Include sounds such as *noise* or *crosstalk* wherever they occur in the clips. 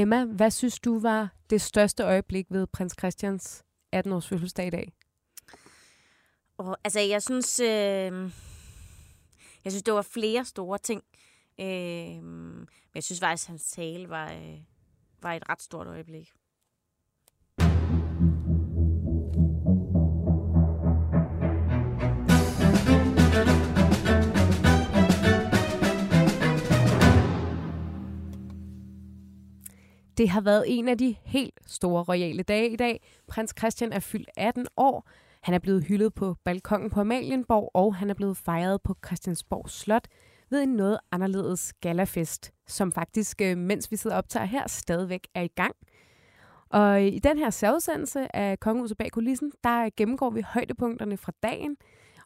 Emma, hvad synes du var det største øjeblik ved prins Christians 18-års fødselsdag i dag? Og, altså, jeg synes, øh, jeg synes, det var flere store ting. Øh, men jeg synes faktisk, at hans tale var, øh, var et ret stort øjeblik. Det har været en af de helt store royale dage i dag. Prins Christian er fyldt 18 år. Han er blevet hyldet på balkongen på Amalienborg, og han er blevet fejret på Christiansborg Slot ved en noget anderledes galafest, som faktisk, øh, mens vi sidder og optager her, stadigvæk er i gang. Og i den her særudsendelse af Kongehuset bag kulissen, der gennemgår vi højdepunkterne fra dagen,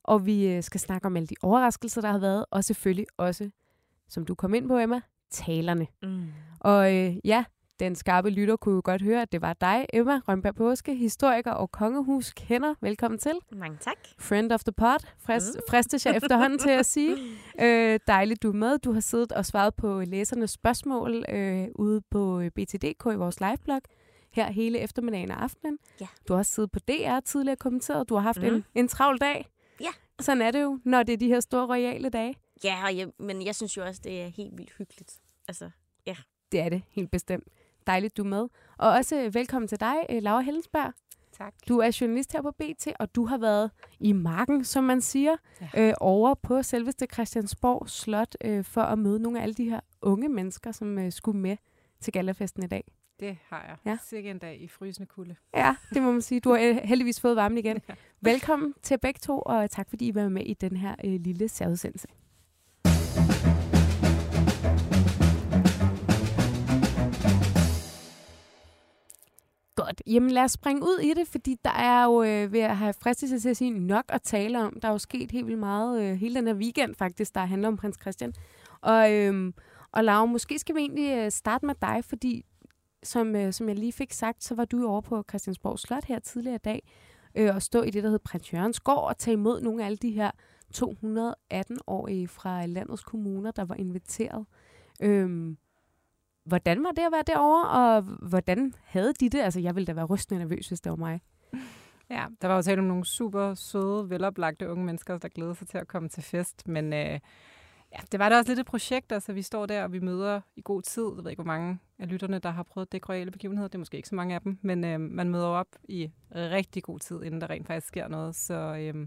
og vi øh, skal snakke om alle de overraskelser, der har været, og selvfølgelig også, som du kom ind på, Emma, talerne. Mm. Og øh, ja, den skarpe lytter kunne jo godt høre, at det var dig, Emma Rønberg Påske, historiker og kongehus kender. Velkommen til. Mange tak. Friend of the pod, frist, mm. fristes jeg efterhånden til at sige. *laughs* Øh, dejligt, du er med. Du har siddet og svaret på læsernes spørgsmål øh, ude på øh, BTDK i vores liveblog her hele eftermiddagen og aftenen. Ja. Du har også siddet på DR tidligere kommenteret. Du har haft mm. en, en travl dag. Ja. Sådan er det jo, når det er de her store royale dage. Ja, og jeg, men jeg synes jo også, det er helt vildt hyggeligt. Altså, ja. Det er det, helt bestemt. Dejligt, du er med. Og også øh, velkommen til dig, øh, Laura Hellensberg. Tak. Du er journalist her på BT, og du har været i marken, som man siger, ja. øh, over på selveste Christiansborg Slot, øh, for at møde nogle af alle de her unge mennesker, som øh, skulle med til galafesten i dag. Det har jeg. Ja. Sikke en dag i frysende kulde. Ja, det må man sige. Du har øh, *laughs* heldigvis fået varmen igen. Ja. Velkommen til begge to, og tak fordi I var med i den her øh, lille særudsendelse. Godt. Jamen lad os springe ud i det, fordi der er jo, øh, ved at have fristelse til at sige, nok at tale om. Der er jo sket helt vildt meget øh, hele den her weekend faktisk, der handler om prins Christian. Og, øh, og Laura, måske skal vi egentlig øh, starte med dig, fordi som, øh, som jeg lige fik sagt, så var du jo over på Christiansborg Slot her tidligere i dag, øh, og stå i det, der hedder Prins Jørgens Gård, og tage imod nogle af alle de her 218-årige fra landets kommuner, der var inviteret. Øh, Hvordan var det at være derovre, og hvordan havde de det? Altså, jeg ville da være rystende nervøs, hvis det var mig. Ja, der var jo tale om nogle super søde, veloplagte unge mennesker, der glædede sig til at komme til fest. Men øh, ja, det var da også lidt et projekt. Altså, vi står der, og vi møder i god tid. Jeg ved ikke, hvor mange af lytterne, der har prøvet det royale begivenheder. Det er måske ikke så mange af dem. Men øh, man møder op i rigtig god tid, inden der rent faktisk sker noget. Så øh,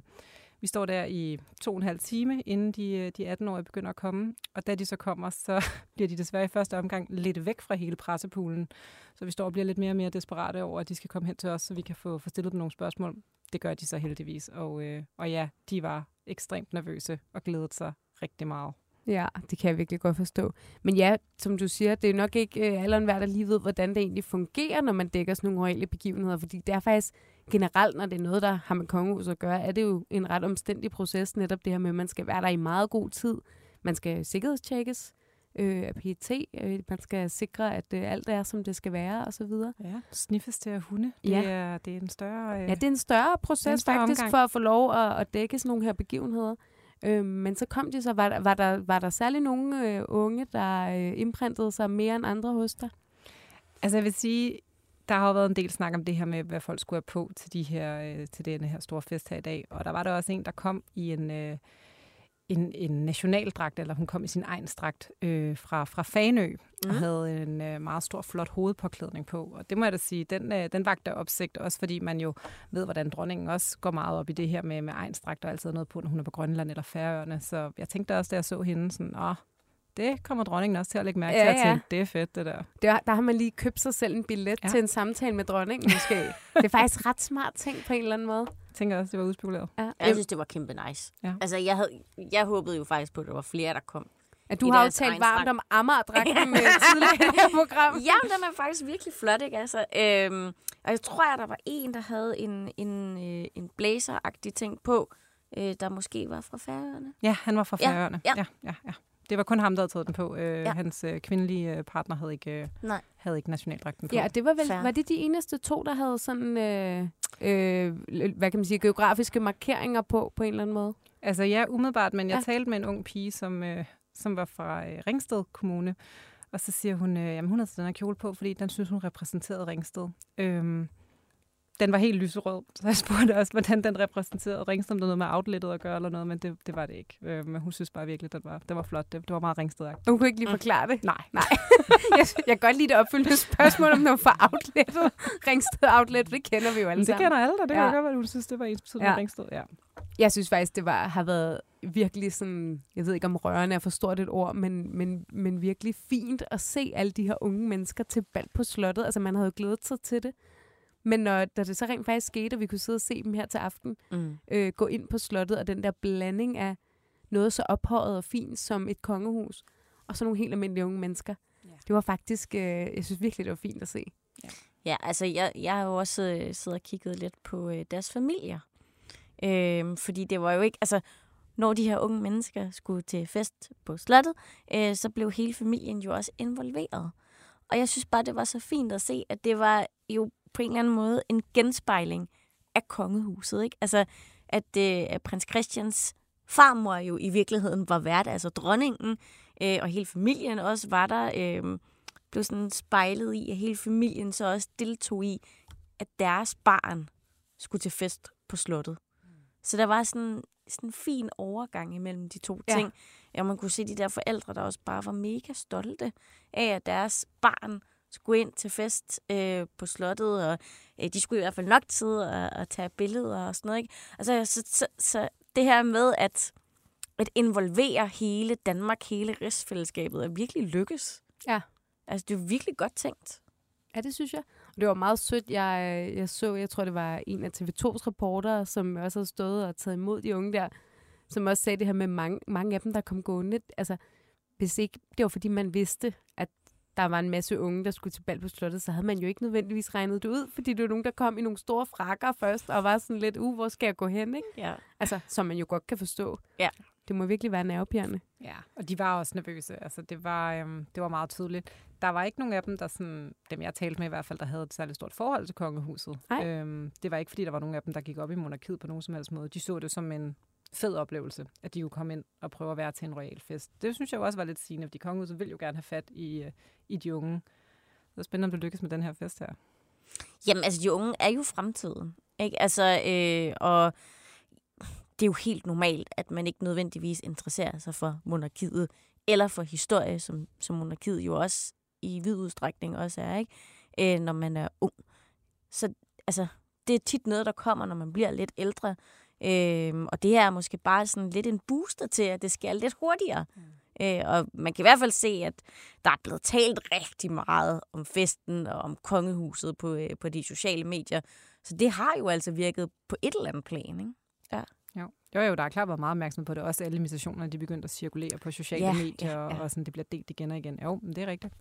vi står der i to og en halv time, inden de, øh, de 18-årige begynder at komme. Og da de så kommer, så *laughs* bliver de desværre i første omgang lidt væk fra hele pressepoolen. Så vi står og bliver lidt mere og mere desperate over, at de skal komme hen til os, så vi kan få, få stillet dem nogle spørgsmål. Det gør de så heldigvis. Og, øh, og ja, de var ekstremt nervøse og glædede sig rigtig meget. Ja, det kan jeg virkelig godt forstå. Men ja, som du siger, det er nok ikke øh, alle hver, der lige ved, hvordan det egentlig fungerer, når man dækker sådan nogle royale begivenheder, fordi det er faktisk generelt, når det er noget, der har med kongehus at gøre, er det jo en ret omstændig proces, netop det her med, at man skal være der i meget god tid. Man skal sikkerhedstjekkes øh, af PET. Øh, man skal sikre, at øh, alt er, som det skal være, og så videre. Ja, sniffes til at hunde. Det, ja. er, det er en større øh, Ja, det er en større proces en større faktisk, omgang. for at få lov at, at dække sådan nogle her begivenheder. Øh, men så kom de så, var der, var der, var der særlig nogle øh, unge, der øh, indprintede sig mere end andre hos dig? Altså jeg vil sige, der har jo været en del snak om det her med, hvad folk skulle have på til, de her, øh, til denne her store fest her i dag. Og der var der også en, der kom i en, øh, en, en nationaldragt, eller hun kom i sin egen dragt øh, fra, fra Fanø, mm. og havde en øh, meget stor, flot hovedpåklædning på. Og det må jeg da sige, den, øh, den vagte opsigt, også fordi man jo ved, hvordan dronningen også går meget op i det her med, med egen dragt og altid noget på, når hun er på Grønland eller Færøerne. Så jeg tænkte også, da jeg så hende, sådan, åh, det kommer dronningen også til at lægge mærke ja, til. Ja. Tænke, det er fedt, det der. der. Der har man lige købt sig selv en billet ja. til en samtale med dronningen, måske. *laughs* det er faktisk ret smart ting på en eller anden måde. Jeg tænker også, det var udspekuleret. Ja. Jeg synes, det var kæmpe nice. Ja. Altså, jeg, havde, jeg håbede jo faktisk på, at der var flere, der kom. At du har jo talt varmt om Amager-dragten *laughs* med tidligere i program. Ja, den er faktisk virkelig flot, ikke? Altså, øhm, og jeg tror, at der var en, der havde en, en, øh, en blazer-agtig ting på, øh, der måske var fra Færøerne. Ja, han var fra Færøerne. Ja, ja. ja, ja, ja. Det var kun ham, der havde taget den på. Øh, ja. Hans øh, kvindelige øh, partner havde ikke, øh, Nej. havde ikke nationaldragten på. Ja, det var vel var det de eneste to, der havde sådan, øh, øh, hvad kan man sige, geografiske markeringer på, på en eller anden måde? Altså ja, umiddelbart, men jeg ja. talte med en ung pige, som, øh, som var fra øh, Ringsted Kommune, Og så siger hun, øh, jamen hun har taget den her kjole på, fordi den synes hun repræsenterede Ringsted. Øhm, den var helt lyserød, *laughs* så jeg spurgte også, hvordan den repræsenterede Ringsted, om det noget med outlettet at gøre eller noget, men det, det var det ikke. Øh, men hun synes bare virkelig, den var, den var flot. Det, det var meget ringsted -agtigt. Hun kunne ikke lige forklare det. Nej. Nej. *laughs* jeg, jeg kan godt lide det opfølgende *laughs* spørgsmål, om noget fra outlettet. Ringsted Outlet, det kender vi jo alle Men det sammen. kender alle, og det Ja. kan godt hun synes, det var ens betydning Ja. Ringsted. Ja. Jeg synes faktisk, det var, har været virkelig sådan, jeg ved ikke om rørende er for stort et ord, men, men, men virkelig fint at se alle de her unge mennesker til bal på slottet. Altså man havde glædet sig til det. Men når, da det så rent faktisk skete, og vi kunne sidde og se dem her til aften, Mm. øh, gå ind på slottet, og den der blanding af noget så ophøjet og fint som et kongehus, og så nogle helt almindelige unge mennesker. Ja. Det var faktisk, øh, jeg synes virkelig, det var fint at se. Ja, altså jeg, jeg har jo også øh, siddet og kigget lidt på øh, deres familier. Øh, fordi det var jo ikke, altså når de her unge mennesker skulle til fest på slottet, øh, så blev hele familien jo også involveret. Og jeg synes bare, det var så fint at se, at det var jo på en eller anden måde en genspejling af kongehuset. Ikke? Altså, at, øh, prins Christians farmor jo i virkeligheden var vært, altså dronningen, øh, og hele familien også var der, øh, blev sådan spejlet i, at hele familien så også deltog i, at deres barn skulle til fest på slottet. Så der var sådan sådan en fin overgang imellem de to Ja. ting. Ja, man kunne se de der forældre, der også bare var mega stolte af, at deres barn skulle ind til fest øh, på slottet, og øh, de skulle i hvert fald nok tid og, og tage billeder og sådan noget. Ikke? Altså, så, så, så det her med at, at involvere hele Danmark, hele rigsfællesskabet, er virkelig lykkes. Ja. Altså, det er virkelig godt tænkt. Ja, det synes jeg. Og det var meget sødt. Jeg, jeg så, jeg tror, det var en af TV2's reportere, som også havde stået og taget imod de unge der, som også sagde det her med mange, mange af dem, der kom gående. Altså, hvis ikke det var, fordi man vidste, at der var en masse unge, der skulle til bal på slottet, så havde man jo ikke nødvendigvis regnet det ud, fordi det var nogen, der kom i nogle store frakker først, og var sådan lidt, uh, hvor skal jeg gå hen, ikke? Ja. Altså, som man jo godt kan forstå. Ja. Det må virkelig være nervepirrende. Ja, og de var også nervøse. Altså, det var, øhm, det var meget tydeligt. Der var ikke nogen af dem, der sådan, dem jeg talte med i hvert fald, der havde et særligt stort forhold til kongehuset. Nej. Øhm, det var ikke, fordi der var nogen af dem, der gik op i monarkiet på nogen som helst måde. De så det som en fed oplevelse, at de kunne komme ind og prøve at være til en royal fest. Det synes jeg også var lidt sigende, fordi kongehuset vil jo gerne have fat i, øh, i de unge. Det er spændende, om du lykkes med den her fest her. Jamen, altså, de unge er jo fremtiden. Ikke? Altså, øh, og det er jo helt normalt, at man ikke nødvendigvis interesserer sig for monarkiet, eller for historie, som, som monarkiet jo også i vid udstrækning også er, ikke? Øh, når man er ung. Så altså, det er tit noget, der kommer, når man bliver lidt ældre. Øh, og det her er måske bare sådan lidt en booster til, at det skal lidt hurtigere. Mm. Øh, og man kan i hvert fald se, at der er blevet talt rigtig meget om festen og om kongehuset på, øh, på de sociale medier. Så det har jo altså virket på et eller andet plan, ikke? Jo. Jo, jo, der er klart været meget opmærksomhed på det. Også alle imitationerne, de begyndte at cirkulere på sociale Ja, medier, ja, ja. og sådan, det bliver delt igen og igen. Jo, men det er rigtigt.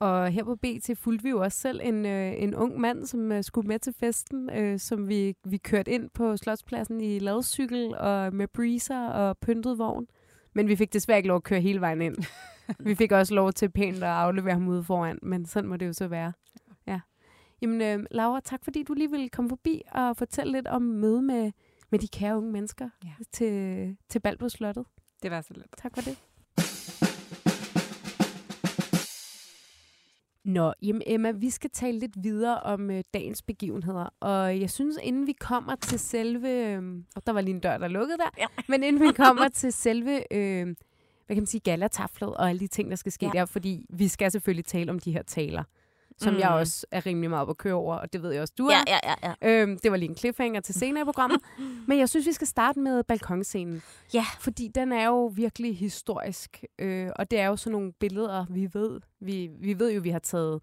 Og her på BT fulgte vi jo også selv en, øh, en ung mand, som øh, skulle med til festen, øh, som vi, vi kørte ind på Slotspladsen i ladcykel og med breezer og pyntet vogn. Men vi fik desværre ikke lov at køre hele vejen ind. *laughs* vi fik også lov til pænt at aflevere ham ude foran, men sådan må det jo så være. Ja. Jamen, øh, Laura, tak fordi du lige ville komme forbi og fortælle lidt om møde med, med de kære unge mennesker Ja. til, til bal på slottet. Det var så lidt. Tak for det. Nå, jamen Emma, vi skal tale lidt videre om øh, dagens begivenheder. Og jeg synes, inden vi kommer til selve... Øh, og der var lige en dør, der lukkede der. Ja. *laughs* Men inden vi kommer til selve... Øh, hvad kan man sige, galataflet og alle de ting, der skal ske ja. der, fordi vi skal selvfølgelig tale om de her taler, som mm. jeg Mm. også er rimelig meget på at køre over, og det ved jeg også, du er. Ja, ja, ja, ja. Øhm, det var lige en cliffhanger til senere i programmet. *laughs* Men jeg synes, vi skal starte med balkonscenen. Ja. Fordi den er jo virkelig historisk. Øh, og det er jo sådan nogle billeder, vi ved. Vi, vi ved jo, vi har taget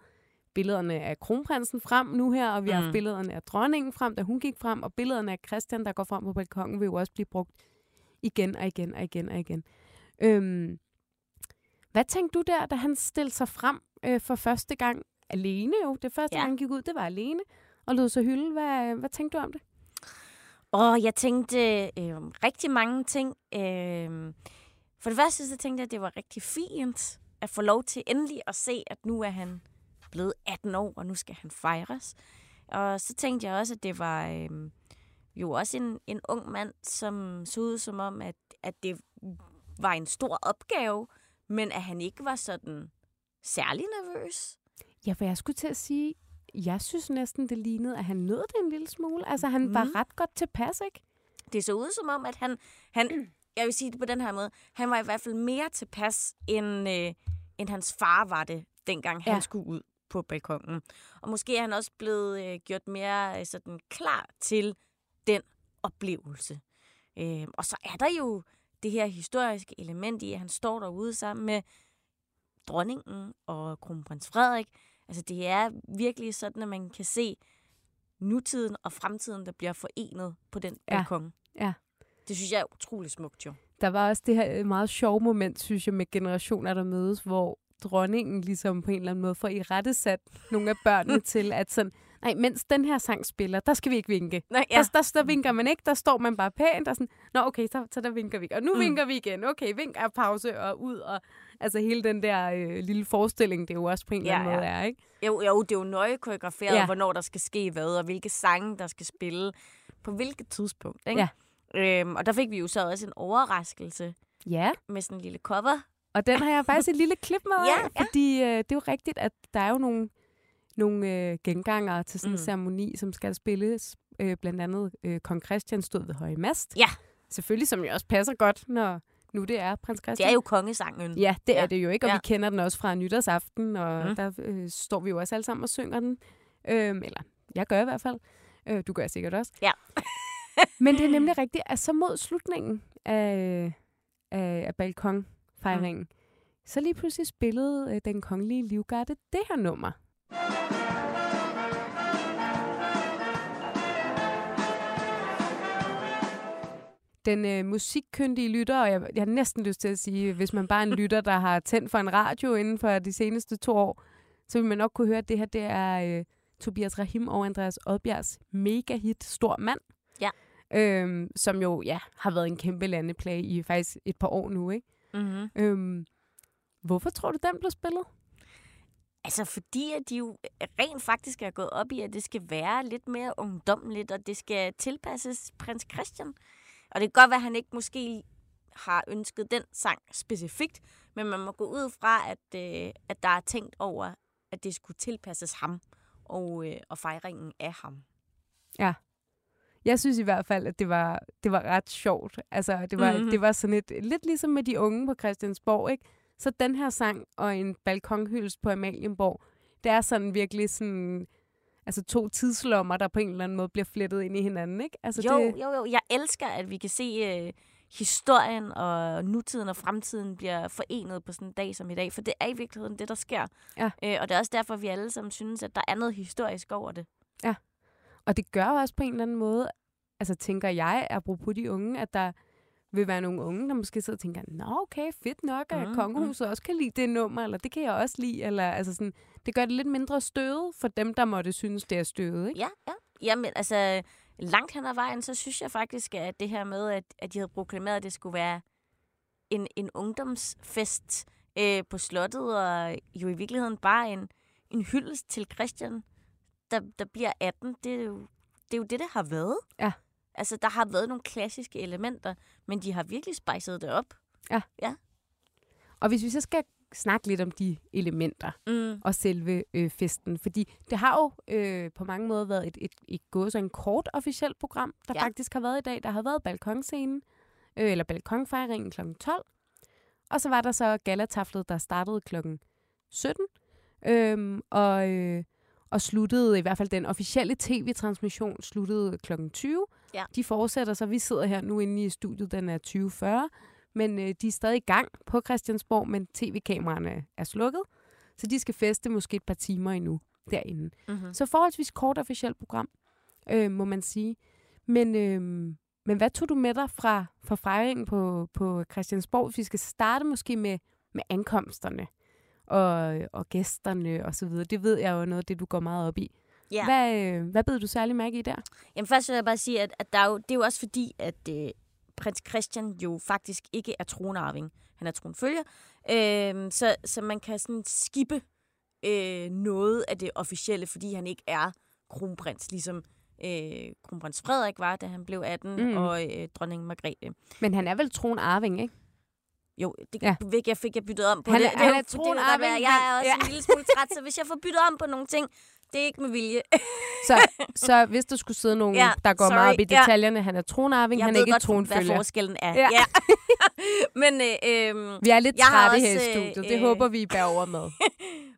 billederne af kronprinsen frem nu her, og vi har Mm. haft billederne af dronningen frem, da hun gik frem, og billederne af Christian, der går frem på balkongen, vil jo også blive brugt igen og igen og igen og igen. Øhm, hvad tænkte du der, da han stillede sig frem øh, for første gang alene jo? Det første Ja. gang, han gik ud, det var alene og lod sig hylde. Hvad, hvad tænkte du om det? Og jeg tænkte øh, rigtig mange ting. Øh, for det første så tænkte jeg, at det var rigtig fint at få lov til endelig at se, at nu er han blevet 18 år, og nu skal han fejres. Og så tænkte jeg også, at det var øh, jo også en, en ung mand, som så ud som om, at, at det var en stor opgave, men at han ikke var sådan særlig nervøs. Ja, for jeg skulle til at sige, jeg synes næsten, det lignede, at han nåede det en lille smule. Altså, han mm. var ret godt tilpas, ikke? Det så ud som om, at han, han, jeg vil sige det på den her måde, han var i hvert fald mere tilpas, end, øh, end hans far var det, dengang ja. han skulle ud på balkongen. Og måske er han også blevet øh, gjort mere øh, sådan klar til den oplevelse. Øh, og så er der jo det her historiske element i, at han står derude sammen med dronningen og kronprins Frederik. Altså det er virkelig sådan, at man kan se nutiden og fremtiden, der bliver forenet på den Ja. balkon. Ja. Det synes jeg er utrolig smukt jo. Der var også det her øh, meget sjove moment, synes jeg, med generationer, der mødes, hvor dronningen ligesom på en eller anden måde får i rette sat nogle af børnene *laughs* til, at sådan, nej, mens den her sang spiller, der skal vi ikke vinke. Nej, Ja. Der, der, der vinker man ikke, der står man bare pænt og sådan, nå okay, så, så der vinker vi ikke. Og nu Mm. vinker vi igen. Okay, vink er pause og ud. Og, altså hele den der øh, lille forestilling, det jo også på en eller Ja, anden ja. måde er, ikke? Jo, jo, det er jo nøje koreograferet, ja. Ja. hvornår der skal ske hvad, og hvilke sange, der skal spille, på hvilket tidspunkt. Ikke? Ja. Øhm, og der fik vi jo så også en overraskelse Ja, med sådan en lille cover. og den har jeg faktisk et lille klip med *laughs* Ja, af, fordi øh, det er jo rigtigt, at der er jo nogle, nogle øh, gengangere til sådan en Mm. ceremoni, som skal spilles. Øh, blandt andet øh, Kong Christian stod ved høje mast. Ja. Selvfølgelig, som jo også passer godt, når nu det er prins Christian. Det er jo kongesangen. Ja, det Ja. er det jo ikke, og Ja. vi kender den også fra nytårsaften, og mm. der øh, står vi jo også alle sammen og synger den. Øhm, eller, jeg gør i hvert fald. Øh, du gør sikkert også. Ja. *laughs* Men det er nemlig *laughs* rigtigt, at så mod slutningen af, af, af balkonfejringen, mm. så lige pludselig spillede øh, den kongelige livgarde det her nummer. Den øh, musikkyndige lytter, og jeg, jeg har næsten lyst til at sige, hvis man bare er en *laughs* lytter, der har tændt for en radio inden for de seneste to år, så vil man nok kunne høre, at det her det er øh, Tobias Rahim og Andreas Odbjergs mega-hit Stor Mand. Ja. Øhm, som jo ja, har været en kæmpe landeplage i faktisk et par år nu. Ikke? Mm-hmm. Øhm, hvorfor tror du, den blev spillet? Altså fordi, at de jo rent faktisk er gået op i, at det skal være lidt mere ungdomligt, og det skal tilpasses prins Christian. Og det kan godt være, at han ikke måske har ønsket den sang specifikt, men man må gå ud fra, at, øh, at der er tænkt over, at det skulle tilpasses ham og, øh, og fejringen af ham. Jeg synes i hvert fald, at det var, det var ret sjovt. Altså, det var, Mhm. mm-hmm. det var sådan et, lidt ligesom med de unge på Christiansborg, ikke? Så den her sang og en balkonhyldest på Amalienborg, det er sådan virkelig sådan, altså to tidslommer, der på en eller anden måde bliver flettet ind i hinanden, ikke? Altså, jo, det, jo, jo. Jeg elsker, at vi kan se øh, historien og nutiden og fremtiden bliver forenet på sådan en dag som i dag, for det er i virkeligheden det, der sker. Ja. Øh, og det er også derfor, vi alle sammen synes, at der er noget historisk over det. Og det gør også på en eller anden måde, altså tænker jeg, apropos de unge, at der vil være nogle unge, der måske sidder og tænker, nå okay, fedt nok, at Mm, mm, kongehuset også kan lide det nummer, eller det kan jeg også lide, eller altså sådan, det gør det lidt mindre støvet for dem, der måtte synes, det er støvet, ikke? Ja, ja. Jamen, altså, langt hen ad vejen, så synes jeg faktisk, at det her med, at, at de havde proklameret, at det skulle være en, en ungdomsfest øh, på slottet, og jo i virkeligheden bare en, en hyldest til Christian, der, der bliver 18. Det er, jo, det er jo det, det har været. Ja. Altså, der har været nogle klassiske elementer, men de har virkelig spejset det op. Og hvis vi så skal snakke lidt om de elementer Mm. og selve øh, festen, fordi det har jo øh, på mange måder været et, et, et gået så en kort officielt program, der Ja. ja. faktisk har været i dag. Der har været balkonscenen, øh, eller balkonfejringen kl. 12, og så var der så galataflet, der startede kl. 17, øhm, og, øh, og sluttede, i hvert fald den officielle tv-transmission, sluttede kl. 20. Ja. De fortsætter, så vi sidder her nu inde i studiet, den er 20.40, men øh, de er stadig i gang på Christiansborg, men tv-kameraerne er slukket, så de skal feste måske et par timer endnu derinde. Mm-hmm. Så forholdsvis kort officielt program, øh, må man sige. Men, øh, men hvad tog du med dig fra, fra fejringen på, på Christiansborg? Vi skal starte måske med, med ankomsterne og, og gæsterne og så videre. Det ved jeg jo er noget af det, du går meget op i. Ja. Hvad, øh, hvad bed du særlig mærke i der? Jamen først vil jeg bare sige, at, at der er jo, det er jo også fordi, at øh, prins Christian jo faktisk ikke er tronarving. Han er tronfølger. Øh, så, så man kan sådan skippe øh, noget af det officielle, fordi han ikke er kronprins, ligesom øh, kronprins Frederik var, da han blev 18, mm. Og øh, dronning Margrethe. Men han er vel tronarving, ikke? Jo, det Ja. ja. jeg fik jeg byttet om på Han det. er- det, han er godt tronarving. Jeg er også ja. en lille smule træt, så hvis jeg får byttet om på nogle ting, det er ikke med vilje. Så, *laughs* så hvis der skulle sidde nogen, Ja, der går sorry, meget op i ja. detaljerne, han er tronarving, Jeg han er ikke godt, hvad tronfølger. forskellen er. Ja. Ja. *laughs* *laughs* Men øh, øh, Vi er lidt trætte her i studiet. øh, Det håber vi, I bærer over med.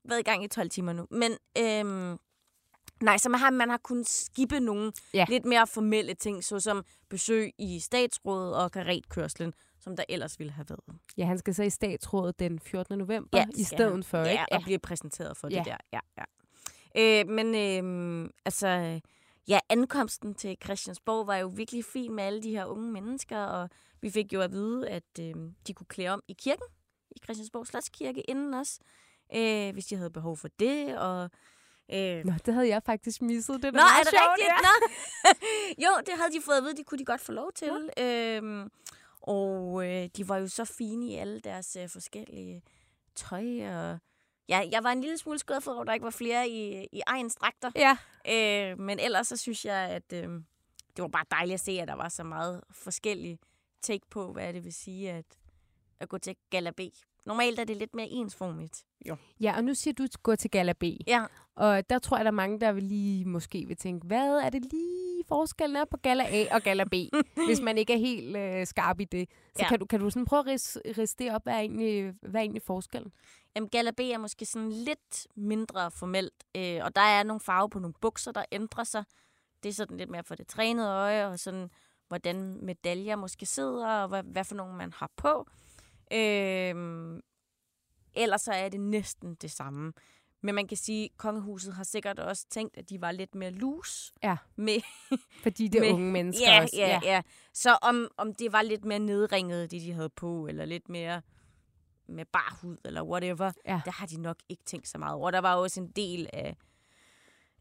været i gang i 12 timer nu. Men øhm, nej, så man har, man har kunnet skippe nogle Ja. ja. lidt mere formelle ting, såsom besøg i statsrådet og karetkørslen, som der ellers ville have været. Ja, han skal så i statsrådet den 14. november Ja, i stedet han. for, Ja, ikke? og blive præsenteret for Ja. det der. Ja, ja. Øh, men øh, altså, ja, ankomsten til Christiansborg var jo virkelig fin med alle de her unge mennesker, og vi fik jo at vide, at øh, de kunne klæde om i kirken, i Christiansborg Slotskirke inden os, øh, hvis de havde behov for det, og øh, Nå, det havde jeg faktisk misset. Det Nå, er det sjovt, rigtigt? Ja. Nå. *laughs* jo, det havde de fået at vide, det kunne de godt få lov til. Ja. Øhm, og øh, de var jo så fine i alle deres øh, forskellige tøj. Og ja, jeg var en lille smule skuffet over, at der ikke var flere i, i egen strakter. ja. Øh, men ellers så synes jeg, at øh, det var bare dejligt at se, at der var så meget forskellige take på, hvad det vil sige at, at gå til Gala B. Normalt er det lidt mere ensformigt. Jo. ja, og nu siger du, at gå til Gala B. Ja, Og der tror jeg, der er mange, der vil lige måske vil tænke, hvad er det lige forskellen er på Gala A og Gala B, *laughs* hvis man ikke er helt øh, skarp i det. Så ja. Kan, du, kan du sådan prøve at ris, ris det op, hvad er egentlig, hvad er egentlig forskellen? Jamen, Gala B er måske sådan lidt mindre formelt, øh, og der er nogle farver på nogle bukser, der ændrer sig. Det er sådan lidt mere for det trænede øje, og sådan, hvordan medaljer måske sidder, og hvad, hvad for nogle man har på. Øh, ellers så er det næsten det samme. Men man kan sige, at kongehuset har sikkert også tænkt, at de var lidt mere loose. Ja. Med, Fordi det er Med- unge mennesker ja, også. ja, ja, ja. Så om, om det var lidt mere nedringet, det de havde på, eller lidt mere med bar hud, eller whatever, Ja. der har de nok ikke tænkt så meget over. Der var også en del af,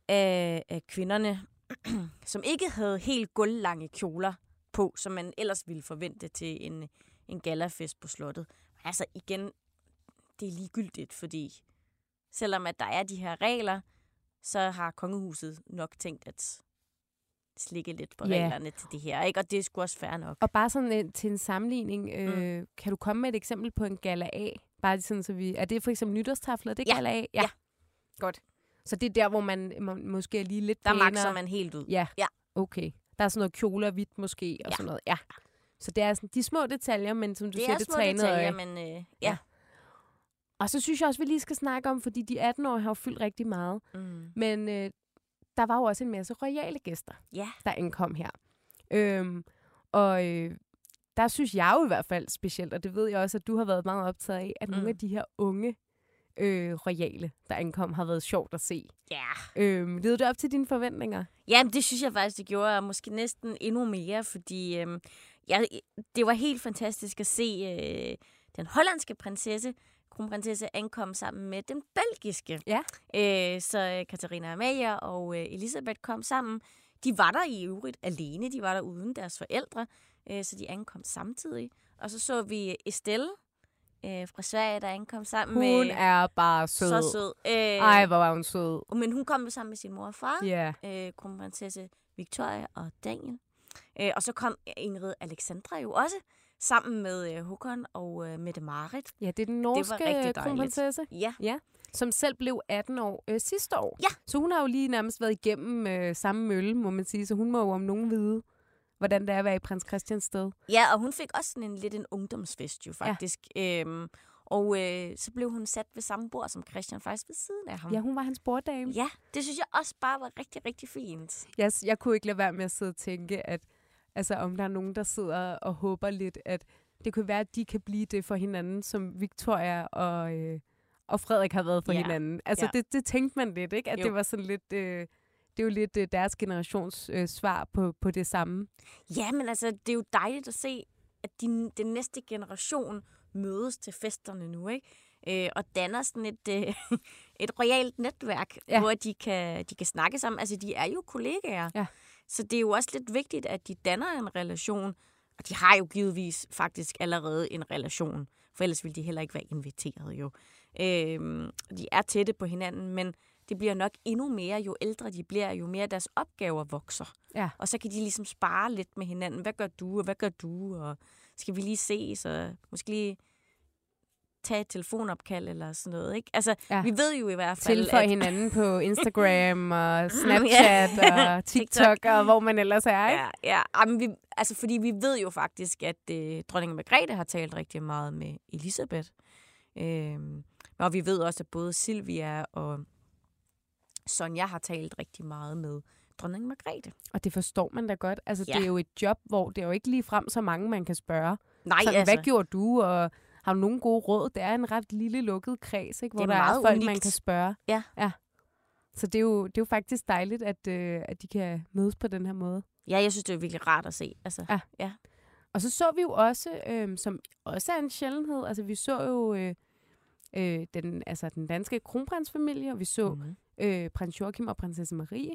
af, af kvinderne, *clears throat* som ikke havde helt gulvlange kjoler på, som man ellers ville forvente til en, en galafest på slottet. Altså igen, det er ligegyldigt, fordi selvom at der er de her regler, så har kongehuset nok tænkt at slikke lidt på Ja. reglerne til det her. Ikke? Og det er sgu også fair nok. Og bare sådan en, til en sammenligning, øh, Mm. kan du komme med et eksempel på en Gala A? Bare sådan, så vi... Er det for eksempel nytårstafler? Er det Ja. Gala A? Ja. Godt. Så det er der, hvor man, man måske er lige lidt Der pænere. makser man helt ud. Ja. Ja. Okay. Der er sådan noget kjoler hvidt måske, og Ja. sådan noget. Ja. Så det er sådan de små detaljer, men som du det siger, er det små trænede detaljer, øje. men øh, ja. Og så synes jeg også, vi lige skal snakke om, fordi de 18 år har jo fyldt rigtig meget. Mm. Men øh, der var jo også en masse royale gæster, Ja. der indkom her. Øhm, og øh, der synes jeg jo i hvert fald specielt, og det ved jeg også, at du har været meget optaget af, at mm. nogle af de her unge øh, royale, der indkom, har været sjovt at se. Ja. Øhm, levede det op til dine forventninger? Jamen, det synes jeg faktisk, det gjorde, og måske næsten endnu mere, fordi øhm, jeg, det var helt fantastisk at se øh, den hollandske prinsesse, kronprinsesse, ankomme sammen med den belgiske. Ja. Øh, så Katarina Amalia og øh, Elisabeth kom sammen. De var der i øvrigt alene, de var der uden deres forældre, øh, så de ankom samtidig. Og så så vi Estelle øh, fra Sverige, der ankom sammen Hun med... er bare sød. Så sød. Øh, Ej, hvor var hun sød. Men hun kom jo sammen med sin mor og far Ja. øh, kronprinsesse Victoria og Daniel. Øh, og så kom Ingrid Alexandra jo også sammen med øh, Håkon og øh, Mette Marit. Ja, det er den var norske rigtig dejligt. kronprinsesse, Ja. som selv blev 18 år øh, sidste år. Ja. Så hun har jo lige nærmest været igennem øh, samme mølle, må man sige. Så hun må jo om nogen vide, hvordan det er at være i prins Christians sted. ja, og hun fik også sådan en lidt en ungdomsfest jo faktisk. Ja. Øhm, og øh, så blev hun sat ved samme bord som Christian, faktisk ved siden af ham. Ja, hun var hans borddame. ja det synes jeg også bare var rigtig, rigtig fint. Jeg, jeg kunne ikke lade være med at sidde og tænke, at altså, om der er nogen, der sidder og håber lidt, at det kunne være, at de kan blive det for hinanden, som Victoria og, øh, og Frederik har været for Ja. hinanden. Altså, Ja. det, det tænkte man lidt, ikke? At Jo. det var sådan lidt... Øh, det er jo lidt øh, deres generations øh, svar på, på det samme. Ja, men altså, det er jo dejligt at se, at de, den næste generation mødes til festerne nu, ikke? Øh, og danner sådan et, øh, *laughs* et royalt netværk, Ja. hvor de kan, de kan snakke sammen. Altså, de er jo kollegaer. Ja. Så det er jo også lidt vigtigt, at de danner en relation. Og de har jo givetvis faktisk allerede en relation, for ellers ville de heller ikke være inviteret jo. Øh, de er tætte på hinanden, men det bliver nok endnu mere, jo ældre de bliver, jo mere deres opgaver vokser. Ja. Og så kan de ligesom spare lidt med hinanden. Hvad gør du, og hvad gør du? Og skal vi lige ses, og måske lige tage et telefonopkald eller sådan noget. Ikke? Altså, Ja. ja. vi ved jo i hvert fald, Tilføje at... hinanden på *laughs* Instagram og Snapchat og *laughs* TikTok og hvor man ellers er, ikke? Ja, ja. Jamen, vi, altså, fordi vi ved jo faktisk, at øh, dronning Margrethe har talt rigtig meget med Elisabeth. Øhm, og vi ved også, at både Silvia og Sonja har talt rigtig meget med dronning Margrethe. Og det forstår man da godt. Altså, Ja. det er jo et job, hvor det er jo ikke lige frem så mange, man kan spørge. Nej, Sådan, altså. hvad gjorde du, og har du nogle gode råd? Det er en ret lille lukket kreds, ikke? hvor Det er der er folk, man unikt. kan spørge. Ja. ja. Så det er, jo, det er jo faktisk dejligt, at, øh, at de kan mødes på den her måde. Ja, jeg synes, det er virkelig rart at se. Altså, Ja. ja. Og så så vi jo også, øh, som også er en sjældenhed, altså vi så jo øh, øh, den, altså, den danske kronprinsfamilie, og vi så Mm. øh, prins Joachim og prinsesse Marie.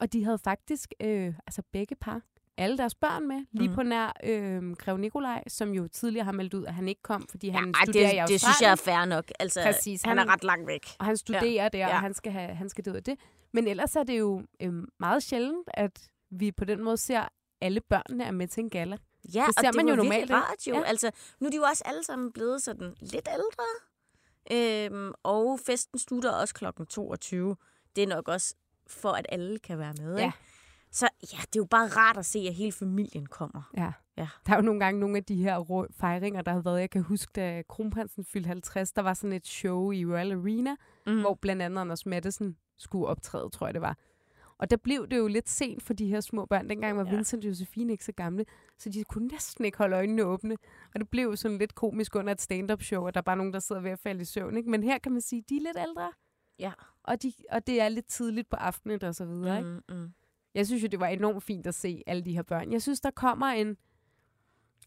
Og de havde faktisk, øh, altså begge par, alle deres børn med, lige Mhm. på nær øh, Grev Nikolaj, som jo tidligere har meldt ud, at han ikke kom, fordi han Ja, studerer i det, Australien. det synes jeg er fair nok. Altså, Præcis, Han, han- er ret langt væk. Og han studerer ja. der, Ja. og han skal, have, han skal det ud af det. Men ellers er det jo øh, meget sjældent, at vi på den måde ser, alle børnene er med til en gala. Ja, Det ser og det man var jo normalt, rart jo. Ja. Ja. Altså, nu er de jo også alle sammen blevet sådan lidt ældre. Øhm, og festen slutter også klokken 22. Det er nok også for, at alle kan være med. Ja. Ikke? Så ja, det er jo bare rart at se, at hele familien kommer. Ja. Ja. Der er jo nogle gange nogle af de her fejringer, der har været. Jeg kan huske, da kronprinsen fyldte 50, der var sådan et show i Royal Arena, Mm. hvor blandt andet Anders Mattesen skulle optræde, tror jeg det var. Og der blev det jo lidt sent for de her små børn. Dengang var Ja. Vincent og Josefine ikke så gamle, så de kunne næsten ikke holde øjnene åbne. Og det blev jo sådan lidt komisk under et stand-up show, og der er bare nogen, der sidder ved at falde i søvn. Ikke? Men her kan man sige, de er lidt ældre, Ja. Og, de, og det er lidt tidligt på aftenen og så videre. Ikke? Mm, mm. Jeg synes jo, det var enormt fint at se alle de her børn. Jeg synes, der kommer en,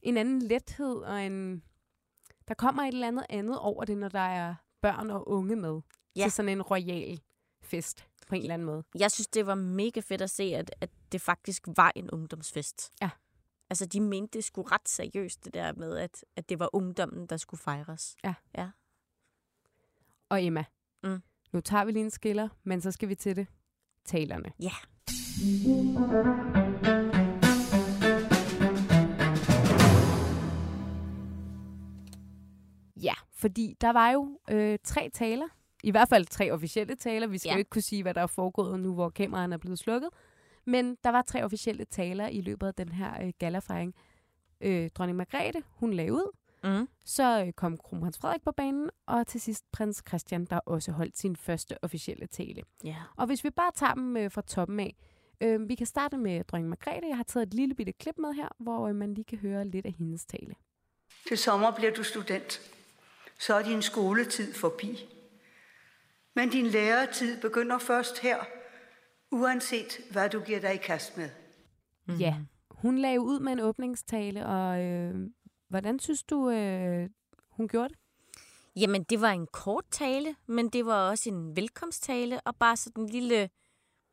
en anden lethed, og en, der kommer et eller andet andet over det, når der er børn og unge med Ja. til sådan en royal fest på en eller anden måde. Jeg synes, det var mega fedt at se, at, at det faktisk var en ungdomsfest. Ja. Altså, de mente det skulle ret seriøst, det der med, at, at det var ungdommen, der skulle fejres. Og Emma, Mm. Nu tager vi lige en skiller, men så skal vi til det. Talerne. Ja. Ja, fordi der var jo øh, tre taler. I hvert fald tre officielle taler. Vi skal Ja. jo ikke kunne sige, hvad der er foregået nu, hvor kameraerne er blevet slukket. Men der var tre officielle taler i løbet af den her øh, galafejring. Øh, dronning Margrethe, hun lagde ud. Mm. Så øh, kom kronprins Frederik på banen, og til sidst prins Christian, der også holdt sin første officielle tale. Ja. Og hvis vi bare tager dem øh, fra toppen af, øh, vi kan starte med dronning Margrethe. Jeg har taget et lille bitte klip med her, hvor øh, man lige kan høre lidt af hendes tale. Til sommer bliver du student. Så er din skoletid forbi. Men din læretid begynder først her, uanset hvad du giver dig i kast med. Mm. Ja, hun lagde ud med en åbningstale, og øh, hvordan synes du, øh, hun gjorde det? Jamen, det var en kort tale, men det var også en velkomsttale, og bare sådan en lille,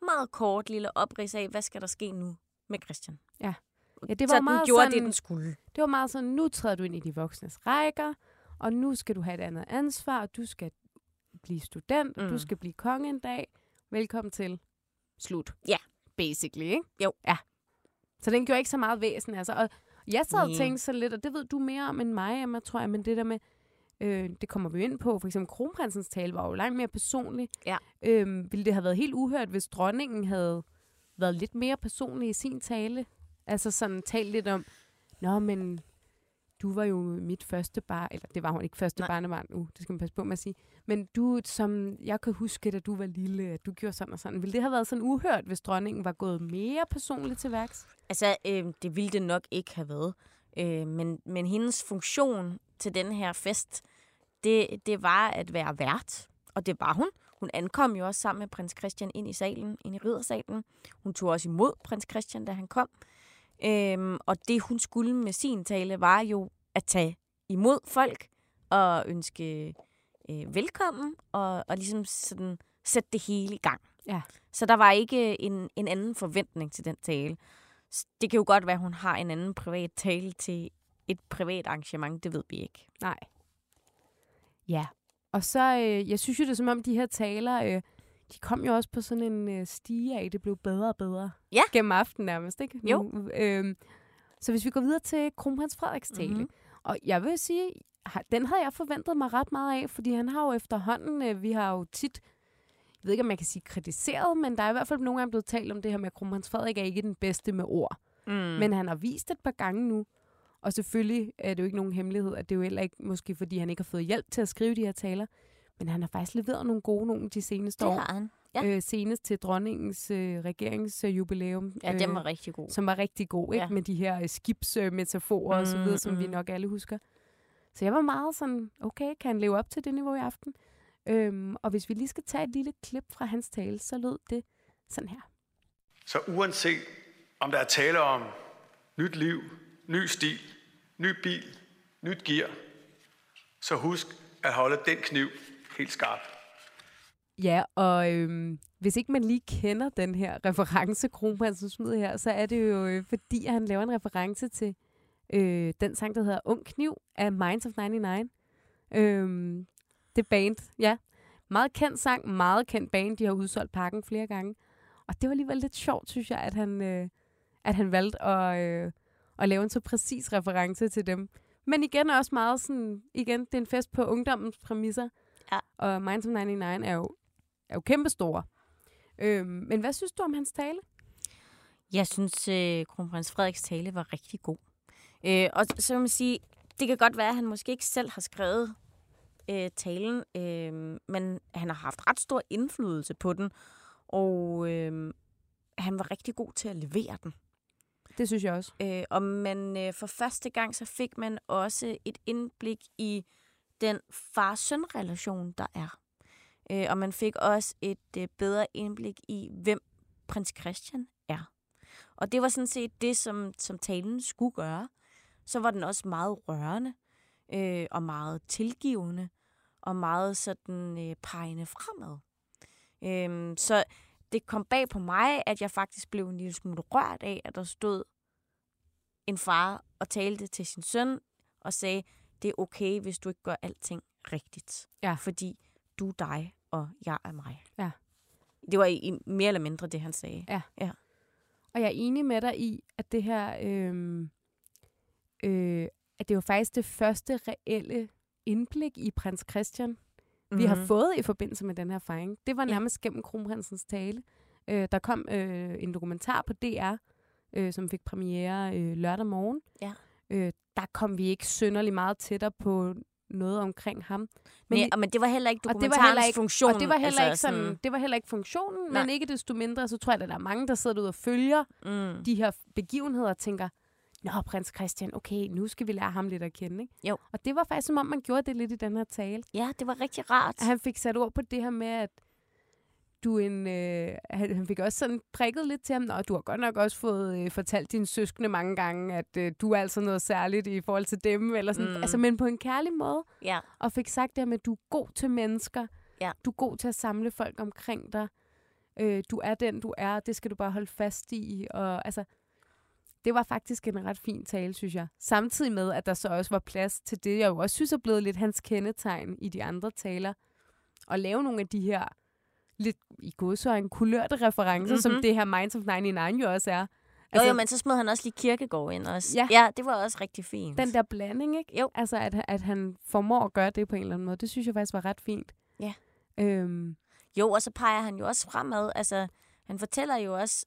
meget kort lille oprids af, hvad skal der ske nu med Christian. Ja, det var så den meget gjorde sådan- det, den skulle. Det var meget sådan, nu træder du ind i de voksnes rækker, og nu skal du have et andet ansvar, og du skal blive student, og Mm. du skal blive konge en dag. Velkommen til. Slut. Ja. Basically, ikke? Jo. Ja. Så den gjorde ikke så meget væsen, altså. Og jeg sad og tænkte så lidt, og det ved du mere om end mig, Emma, tror jeg, men det der med, øh, det kommer vi ind på, for eksempel kronprinsens tale var jo langt mere personlig. Ja. Øhm, ville det have været helt uhørt, hvis dronningen havde været lidt mere personlig i sin tale? Altså sådan talt lidt om, nå, men du var jo mit første bar, eller det var hun ikke første Nej. barnebarn, uh, det skal man passe på med at sige. Men du, som jeg kan huske, da du var lille, at du gjorde sådan og sådan. Ville det have været sådan uhørt, hvis dronningen var gået mere personligt til værks? Altså, øh, det ville det nok ikke have været. Øh, men, men hendes funktion til den her fest, det, det var at være vært. Og det var hun. Hun ankom jo også sammen med prins Christian ind i salen, ind i riddersalen. Hun tog også imod prins Christian, da han kom. Øhm, og det, hun skulle med sin tale, var jo at tage imod folk og ønske øh, velkommen og, og ligesom sådan sætte det hele i gang. Ja. Så der var ikke en, en anden forventning til den tale. Det kan jo godt være, at hun har en anden privat tale til et privat arrangement. Det ved vi ikke. Nej. Ja. Og så, øh, jeg synes jo, det er som om, de her taler, øh, de kom jo også på sådan en øh, stige af, det blev bedre og bedre. Ja. Gennem aftenen nærmest, ikke? Jo. Nu, øh, så hvis vi går videre til kronprins Frederiks tale. Mhm. Mm-hmm. Og jeg vil sige, den havde jeg forventet mig ret meget af, fordi han har jo efterhånden, øh, vi har jo tit, jeg ved ikke, om man kan sige kritiseret, men der er i hvert fald nogle gange blevet talt om det her med, at Kronprins Frederik er ikke den bedste med ord. Mm. Men han har vist et par gange nu, og selvfølgelig er det jo ikke nogen hemmelighed, at det er jo heller ikke måske, fordi han ikke har fået hjælp til at skrive de her taler, men han har faktisk leveret nogle gode nogle de seneste det år. har han. Ja. Øh, senest til dronningens øh, regeringsjubilæum. Ja, den var rigtig god. Som var rigtig god, ikke? Ja. Med de her øh, skibsmetaforer og så videre, Mm, som vi mm. nok alle husker. Så jeg var meget sådan, okay, kan han leve op til det niveau i aften? Øhm, og hvis vi lige skal tage et lille klip fra hans tale, så lød det sådan her. Så uanset om der er tale om nyt liv, ny stil, ny bil, nyt gear, så husk at holde den kniv helt skarp. Ja, og øhm, hvis ikke man lige kender den her reference, Kronprinsen smider her, så er det jo øh, fordi, han laver en reference til øh, den sang, der hedder Ung Kniv af Minds of 99. Øhm, det band, ja. Meget kendt sang, meget kendt band. De har udsolgt pakken flere gange. Og det var alligevel lidt sjovt, synes jeg, at han, øh, at han valgte at, øh, at lave en så præcis reference til dem. Men igen også meget sådan, igen, det er en fest på ungdommens præmisser. Ja. Og Minds of 99 er jo, er jo kæmpestore. Øhm, men hvad synes du om hans tale? Jeg synes, øh, kronprins Frederiks tale var rigtig god. Øh, og så vil man sige, det kan godt være, at han måske ikke selv har skrevet øh, talen, øh, men han har haft ret stor indflydelse på den, og øh, han var rigtig god til at levere den. Det synes jeg også. Øh, og man, øh, for første gang så fik man også et indblik i den far-søn-relation, der er. Øh, og man fik også et øh, bedre indblik i, hvem prins Christian er. Og det var sådan set det, som, som talen skulle gøre. Så var den også meget rørende øh, og meget tilgivende og meget sådan øh, pegende fremad. Øh, så det kom bag på mig, at jeg faktisk blev en lille smule rørt af, at der stod en far og talte til sin søn og sagde, det er okay, hvis du ikke gør alting rigtigt. Ja. Fordi du er dig, og jeg er mig. Ja. Det var i, mere eller mindre det, han sagde. Og jeg er enig med dig i, at det her, øh, øh, at det var faktisk det første reelle indblik i prins Christian, mm-hmm. vi har fået i forbindelse med den her fejring. Det var Ja. nærmest gennem kronprinsens tale. Øh, der kom øh, en dokumentar på DR, øh, som fik premiere øh, lørdag morgen. Ja. Øh, der kom vi ikke synderlig meget tættere på noget omkring ham. Men, ja, men det var heller ikke og det var dokumentarens heller ikke, funktion. og det var heller altså ikke sådan, det var heller ikke funktionen, Nej. men ikke desto mindre, så tror jeg, at der er mange, der sidder derude og følger Mm. de her begivenheder og tænker, Nå, prins Christian, okay, nu skal vi lære ham lidt at kende. Ikke? Jo. Og det var faktisk, som om man gjorde det lidt i den her tale. Ja, det var rigtig rart. At han fik sat ord på det her med, at du en, øh, han han fik også sådan prikket lidt til ham, og du har godt nok også fået øh, fortalt dine søskende mange gange, at øh, du er altså noget særligt i forhold til dem, eller sådan, Mm. altså, men på en kærlig måde, Ja. og fik sagt det med, at du er god til mennesker, Ja. du er god til at samle folk omkring dig, øh, du er den, du er, det skal du bare holde fast i, og altså, det var faktisk en ret fin tale, synes jeg. Samtidig med, at der så også var plads til det, jeg jo også synes er blevet lidt hans kendetegn i de andre taler. At lave nogle af de her lidt i godsøjne kulørte referencer, mm-hmm. som Mhm. det her Minds of 99 jo også er. Altså, jo, jo, men så smed han også lige Kirkegård ind også. Ja. ja det var også rigtig fint. Den der blanding, ikke? Jo. Altså, at, at han formår at gøre det på en eller anden måde, det synes jeg faktisk var ret fint. Ja. Øhm, Jo, og så peger han jo også fremad. Altså, han fortæller jo også,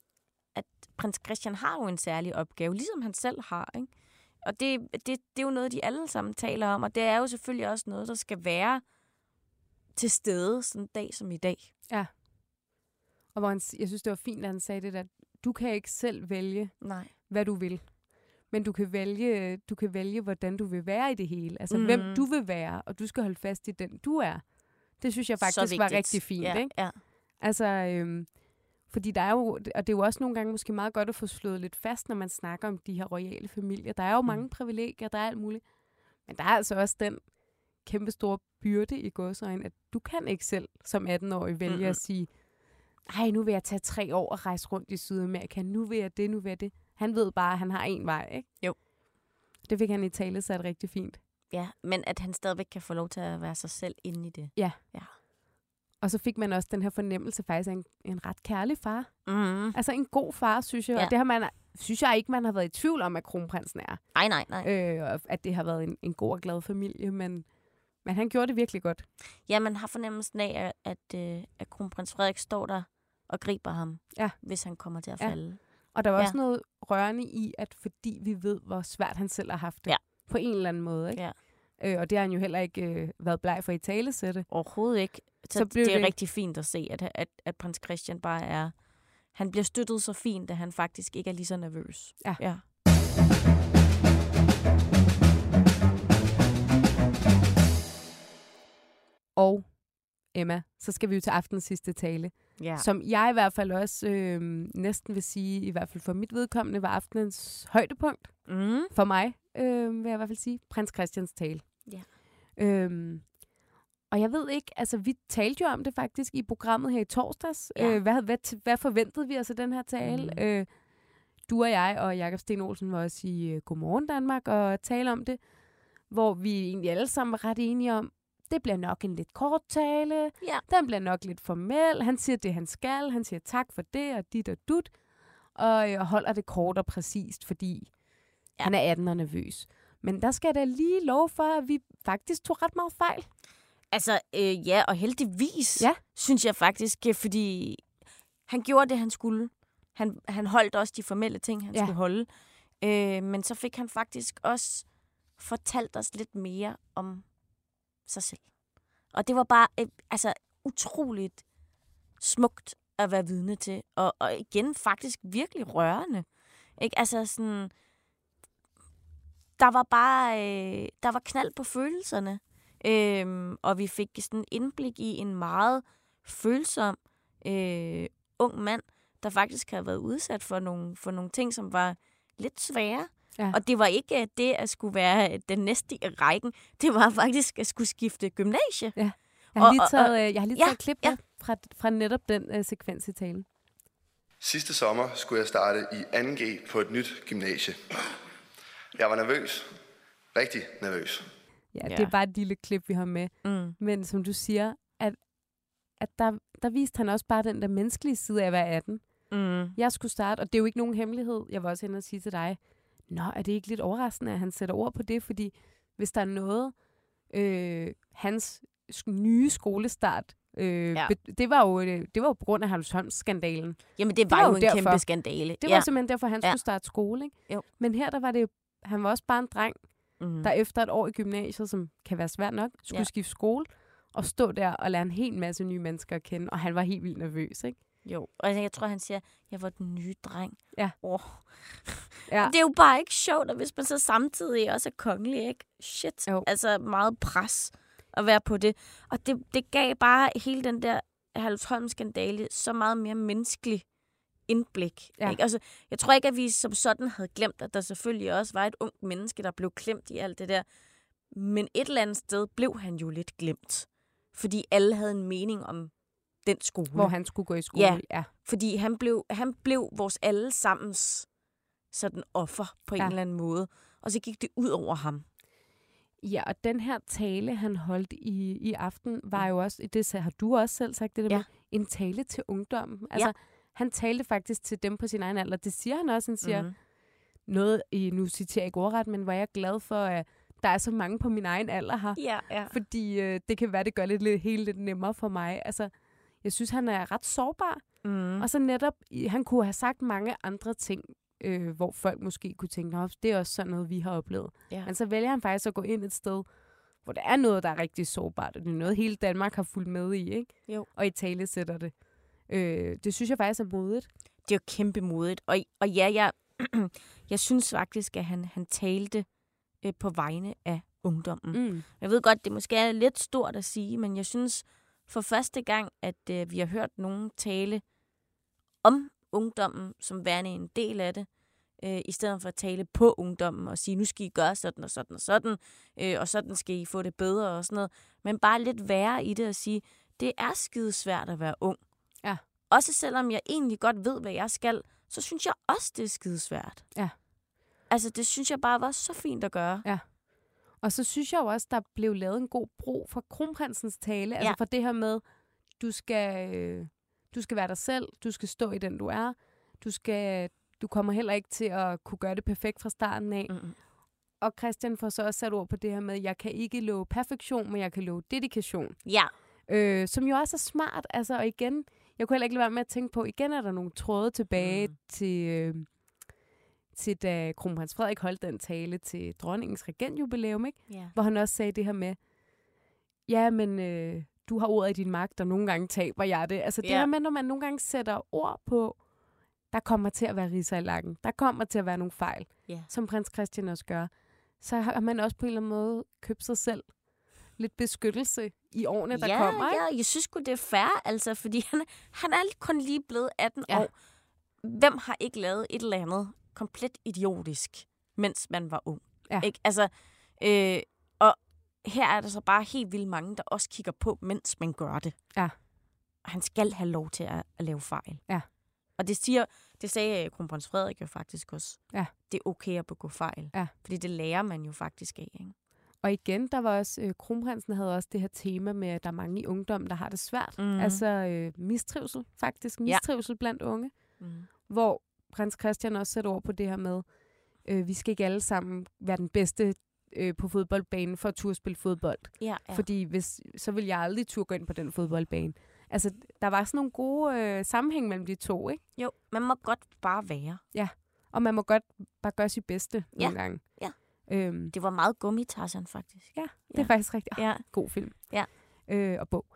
at prins Christian har jo en særlig opgave, ligesom han selv har. Ikke? Og det, det, det er jo noget, de alle sammen taler om, og det er jo selvfølgelig også noget, der skal være til stede sådan en dag som i dag. og hvor han, jeg synes, det var fint, at han sagde det der, du kan ikke selv vælge, Nej. hvad du vil. Men du kan vælge, du kan vælge hvordan du vil være i det hele. Altså, mm. Hvem du vil være, og du skal holde fast i den, du er. Det synes jeg faktisk var rigtig fint, ja, ikke? Ja. Altså, øhm, fordi der er jo, og det er jo også nogle gange måske meget godt at få slået lidt fast, når man snakker om de her royale familier. Der er jo Mm. mange privilegier, der er alt muligt. Men der er altså også den kæmpe store byrde i godsøjne, at du kan ikke selv som 18-årig vælge Mm-mm. at sige, ej, nu vil jeg tage tre år og rejse rundt i Sydamerika, nu vil jeg det, nu vil jeg det. Han ved bare, at han har en vej, ikke? Jo. Det fik han i tale sat rigtig fint. ja, men at han stadigvæk kan få lov til at være sig selv inde i det. Og så fik man også den her fornemmelse faktisk af en, en ret kærlig far. Mm. Altså en god far, synes jeg. Ja. Ja. Og det har man synes jeg ikke, man har været i tvivl om, at kronprinsen er. Nej, nej, nej. Øh, at det har været en, en god og glad familie, men, men han gjorde det virkelig godt. Ja, man har fornemmelsen af, at, at, øh, at kronprins Frederik står der og griber ham, Ja. hvis han kommer til at Ja. falde. Og der var Ja. også noget rørende i, at fordi vi ved, hvor svært han selv har haft det. Ja. På en eller anden måde, ikke? Ja. Øh, og det har han jo heller ikke øh, været bleg for i talesætte. Overhovedet ikke. Så, Så blev det er det- rigtig fint at se, at, at, at prins Christian bare er... Han bliver støttet så fint, at han faktisk ikke er lige så nervøs. Ja. ja. Og Emma, så skal vi jo til aftens sidste tale. ja. Som jeg i hvert fald også øh, næsten vil sige, i hvert fald for mit vedkommende, var aftenens højdepunkt. Mm. For mig, øh, vil jeg i hvert fald sige, prins Christians tale. Ja. Øhm, og jeg ved ikke, altså vi talte jo om det faktisk i programmet her i torsdags. Ja. Øh, hvad, hvad, hvad forventede vi os af den her tale? Mm. Øh, du og jeg og Jakob Sten Olsen var også i øh, Godmorgen Danmark og tale om det, hvor vi egentlig alle sammen var ret enige om, det bliver nok en lidt kort tale, Ja. den bliver nok lidt formel, han siger det, han skal, han siger tak for det og dit og dut, og øh, holder det kort og præcist, fordi Ja. han er 18 og nervøs. Men der skal jeg da lige love for, at vi faktisk tog ret meget fejl. Altså, øh, ja, og heldigvis, Ja. synes jeg faktisk, øh, fordi han gjorde det, han skulle. Han, han holdt også de formelle ting, han ja. skulle holde. Øh, men så fik han faktisk også fortalt os lidt mere om sig selv. Og det var bare øh, altså, utroligt smukt at være vidne til. Og, og igen faktisk virkelig rørende. Ikke? Altså sådan... Der var bare... Øh, der var knald på følelserne. Øhm, og vi fik sådan indblik i en meget følsom øh, ung mand, der faktisk havde været udsat for nogle, for nogle ting, som var lidt svære. Ja. Og det var ikke øh, det at skulle være øh, den næste i rækken. Det var faktisk at skulle skifte gymnasie. Jeg har Og- lige og- taget, øh, jeg har lige ja, taget et klip ja. ja. fra, fra netop den øh, sekvens i talen. Sidste sommer skulle jeg starte i 2G på et nyt gymnasie. Jeg var nervøs. Rigtig nervøs. Ja, Ja. det er bare et lille klip, vi har med. Mm. Men som du siger, at, at der, der viste han også bare den der menneskelige side af at være 18. Mm. Jeg skulle starte, og det er jo ikke nogen hemmelighed. Jeg var også hen og sige til dig, Nå, er det ikke lidt overraskende, at han sætter ord på det? Fordi hvis der er noget, øh, hans nye skolestart, øh, Ja. ja. det, var jo, øh, det var jo på grund af Halvsholm-skandalen. Jamen, det var var, jo en derfor. kæmpe skandale. Det ja. var simpelthen derfor, han Ja. skulle starte skole. Ikke? Jo. Men her, der var det han var også bare en dreng, mm. der efter et år i gymnasiet, som kan være svært nok, skulle Ja. ja. skifte skole, og stå der og lære en hel masse nye mennesker at kende, og han var helt vildt nervøs, ikke? Jo, og jeg tror, han siger, jeg var den nye dreng. Ja. Oh. Ja. Det er jo bare ikke sjovt, og hvis man så samtidig også er kongelig, ikke? Shit. Jo. Altså meget pres at være på det. Og det, det gav bare hele den der Halvsholm-skandale så meget mere menneskelig indblik. Ja. Ikke? Altså, jeg tror ikke, at vi som sådan havde glemt, at der selvfølgelig også var et ungt menneske, der blev klemt i alt det der. Men et eller andet sted blev han jo lidt glemt. Fordi alle havde en mening om den skole. Hvor han skulle gå i skole. Ja. ja. Fordi han blev, han blev vores allesammens sådan offer på en Ja. eller anden måde. Og så gik det ud over ham. Ja, og den her tale, han holdt i, i aften, var jo også, det har du også selv sagt, det der Ja. med, en tale til ungdommen. Altså, han talte faktisk til dem på sin egen alder. Det siger han også. Han siger Mhm. mm. noget, i, nu citerer jeg ikke ordret, men hvor jeg glad for, at der er så mange på min egen alder her. Ja, ja. Fordi øh, det kan være, det gør det lidt, helt lidt nemmere for mig. Altså, jeg synes, han er ret sårbar. Mm. Mm. Og så netop, han kunne have sagt mange andre ting, øh, hvor folk måske kunne tænke, at det er også sådan noget, vi har oplevet. Ja. Men så vælger han faktisk at gå ind et sted, hvor der er noget, der er rigtig sårbart, og det er noget, hele Danmark har fulgt med i, ikke? Jo. Og i tale sætter det. Øh, det synes jeg faktisk er modigt. Det er jo kæmpe modigt. Og, og ja, jeg, *clears throat* jeg synes faktisk, at han, han talte øh, på vegne af ungdommen. Mm. Jeg ved godt, det måske er lidt stort at sige, men jeg synes for første gang, at øh, vi har hørt nogen tale om ungdommen som værende en del af det, øh, i stedet for at tale på ungdommen og sige, nu skal I gøre sådan og sådan og sådan, øh, og sådan skal I få det bedre og sådan noget. Men bare lidt værre i det og sige, det er skide svært at være ung. Ja. Også selvom jeg egentlig godt ved, hvad jeg skal, så synes jeg også, det er skide svært. Ja. Altså, det synes jeg bare var så fint at gøre. Og så synes jeg jo også, der blev lavet en god bro fra kronprinsens tale. Altså Ja. for det her med, du skal, øh, du skal være dig selv, du skal stå i den, du er. Du skal, du kommer heller ikke til at kunne gøre det perfekt fra starten af. Mm-mm. Og Christian får så også sat ord på det her med, at jeg kan ikke love perfektion, men jeg kan love dedikation. Ja. Øh, som jo også er smart. Altså, og igen, jeg kunne heller ikke lade være med at tænke på, igen er der nogle tråde tilbage Mm. til, øh, til da kronprins Frederik holdt den tale til dronningens regentjubilæum, ikke? ja. hvor han også sagde det her med, ja, men øh, du har ordet i din magt, og nogle gange taber jeg det. Altså det Ja. her med, når man nogle gange sætter ord på, der kommer til at være riser i lakken, der kommer til at være nogle fejl, Ja. som prins Christian også gør, så har man også på en eller anden måde købt sig selv lidt beskyttelse i årene, der ja, kommer. Ikke? Ja, jeg synes sgu, det er fair, altså, fordi han, han er kun lige blevet 18 Ja. år. Hvem har ikke lavet et eller andet komplet idiotisk, mens man var ung? Ja. Ikke? Altså, øh, og her er der så bare helt vildt mange, der også kigger på, mens man gør det. Ja. Og han skal have lov til at, at lave fejl. Ja. Og det siger, det sagde øh, kronprins Frederik jo faktisk også. Ja. Det er okay at begå fejl. Ja. Fordi det lærer man jo faktisk af. Ikke? Og igen, der var også, øh, kronprinsen havde også det her tema med, at der er mange i ungdommen, der har det svært. Mhm. Altså øh, mistrivsel, faktisk. Mistrivsel ja. blandt unge. Mm. hvor prins Christian også sætter ord på det her med, øh, vi skal ikke alle sammen være den bedste øh, på fodboldbanen for at turde spille fodbold. Ja. ja. Fordi hvis, så vil jeg aldrig turde gå ind på den fodboldbane. Altså, der var sådan nogle gode øh, sammenhæng mellem de to, ikke? Jo, man må godt bare være. Og man må godt bare gøre sit bedste Ja. nogle gange. Ja. Øhm, Det var meget gummitarsen, faktisk. ja, det Ja. er faktisk rigtig Ja. god film. Ja. Øh, og bog.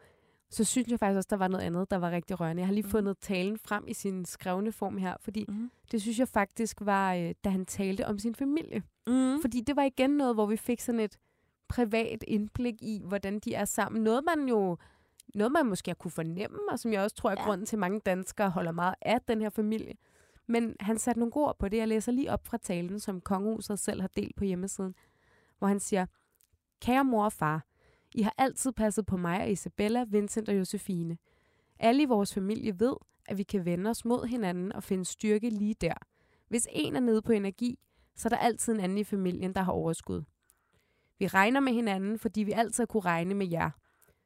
Så synes jeg faktisk også, der var noget andet, der var rigtig rørende. Jeg har lige Mhm. fundet talen frem i sin skrevne form her, fordi Mm. det synes jeg faktisk var, øh, da han talte om sin familie. Mm. Fordi det var igen noget, hvor vi fik sådan et privat indblik i, hvordan de er sammen. Noget man jo noget man måske har kunne fornemme, og som jeg også tror er Ja. grunden til, at mange danskere holder meget af den her familie. Men han satte nogle ord på det. Jeg læser lige op fra talen, som kongehuset selv har delt på hjemmesiden, hvor han siger, Kære mor og far, I har altid passet på mig og Isabella, Vincent og Josefine. Alle i vores familie ved, at vi kan vende os mod hinanden og finde styrke lige der. Hvis en er nede på energi, så er der altid en anden i familien, der har overskud. Vi regner med hinanden, fordi vi altid kunne regne med jer.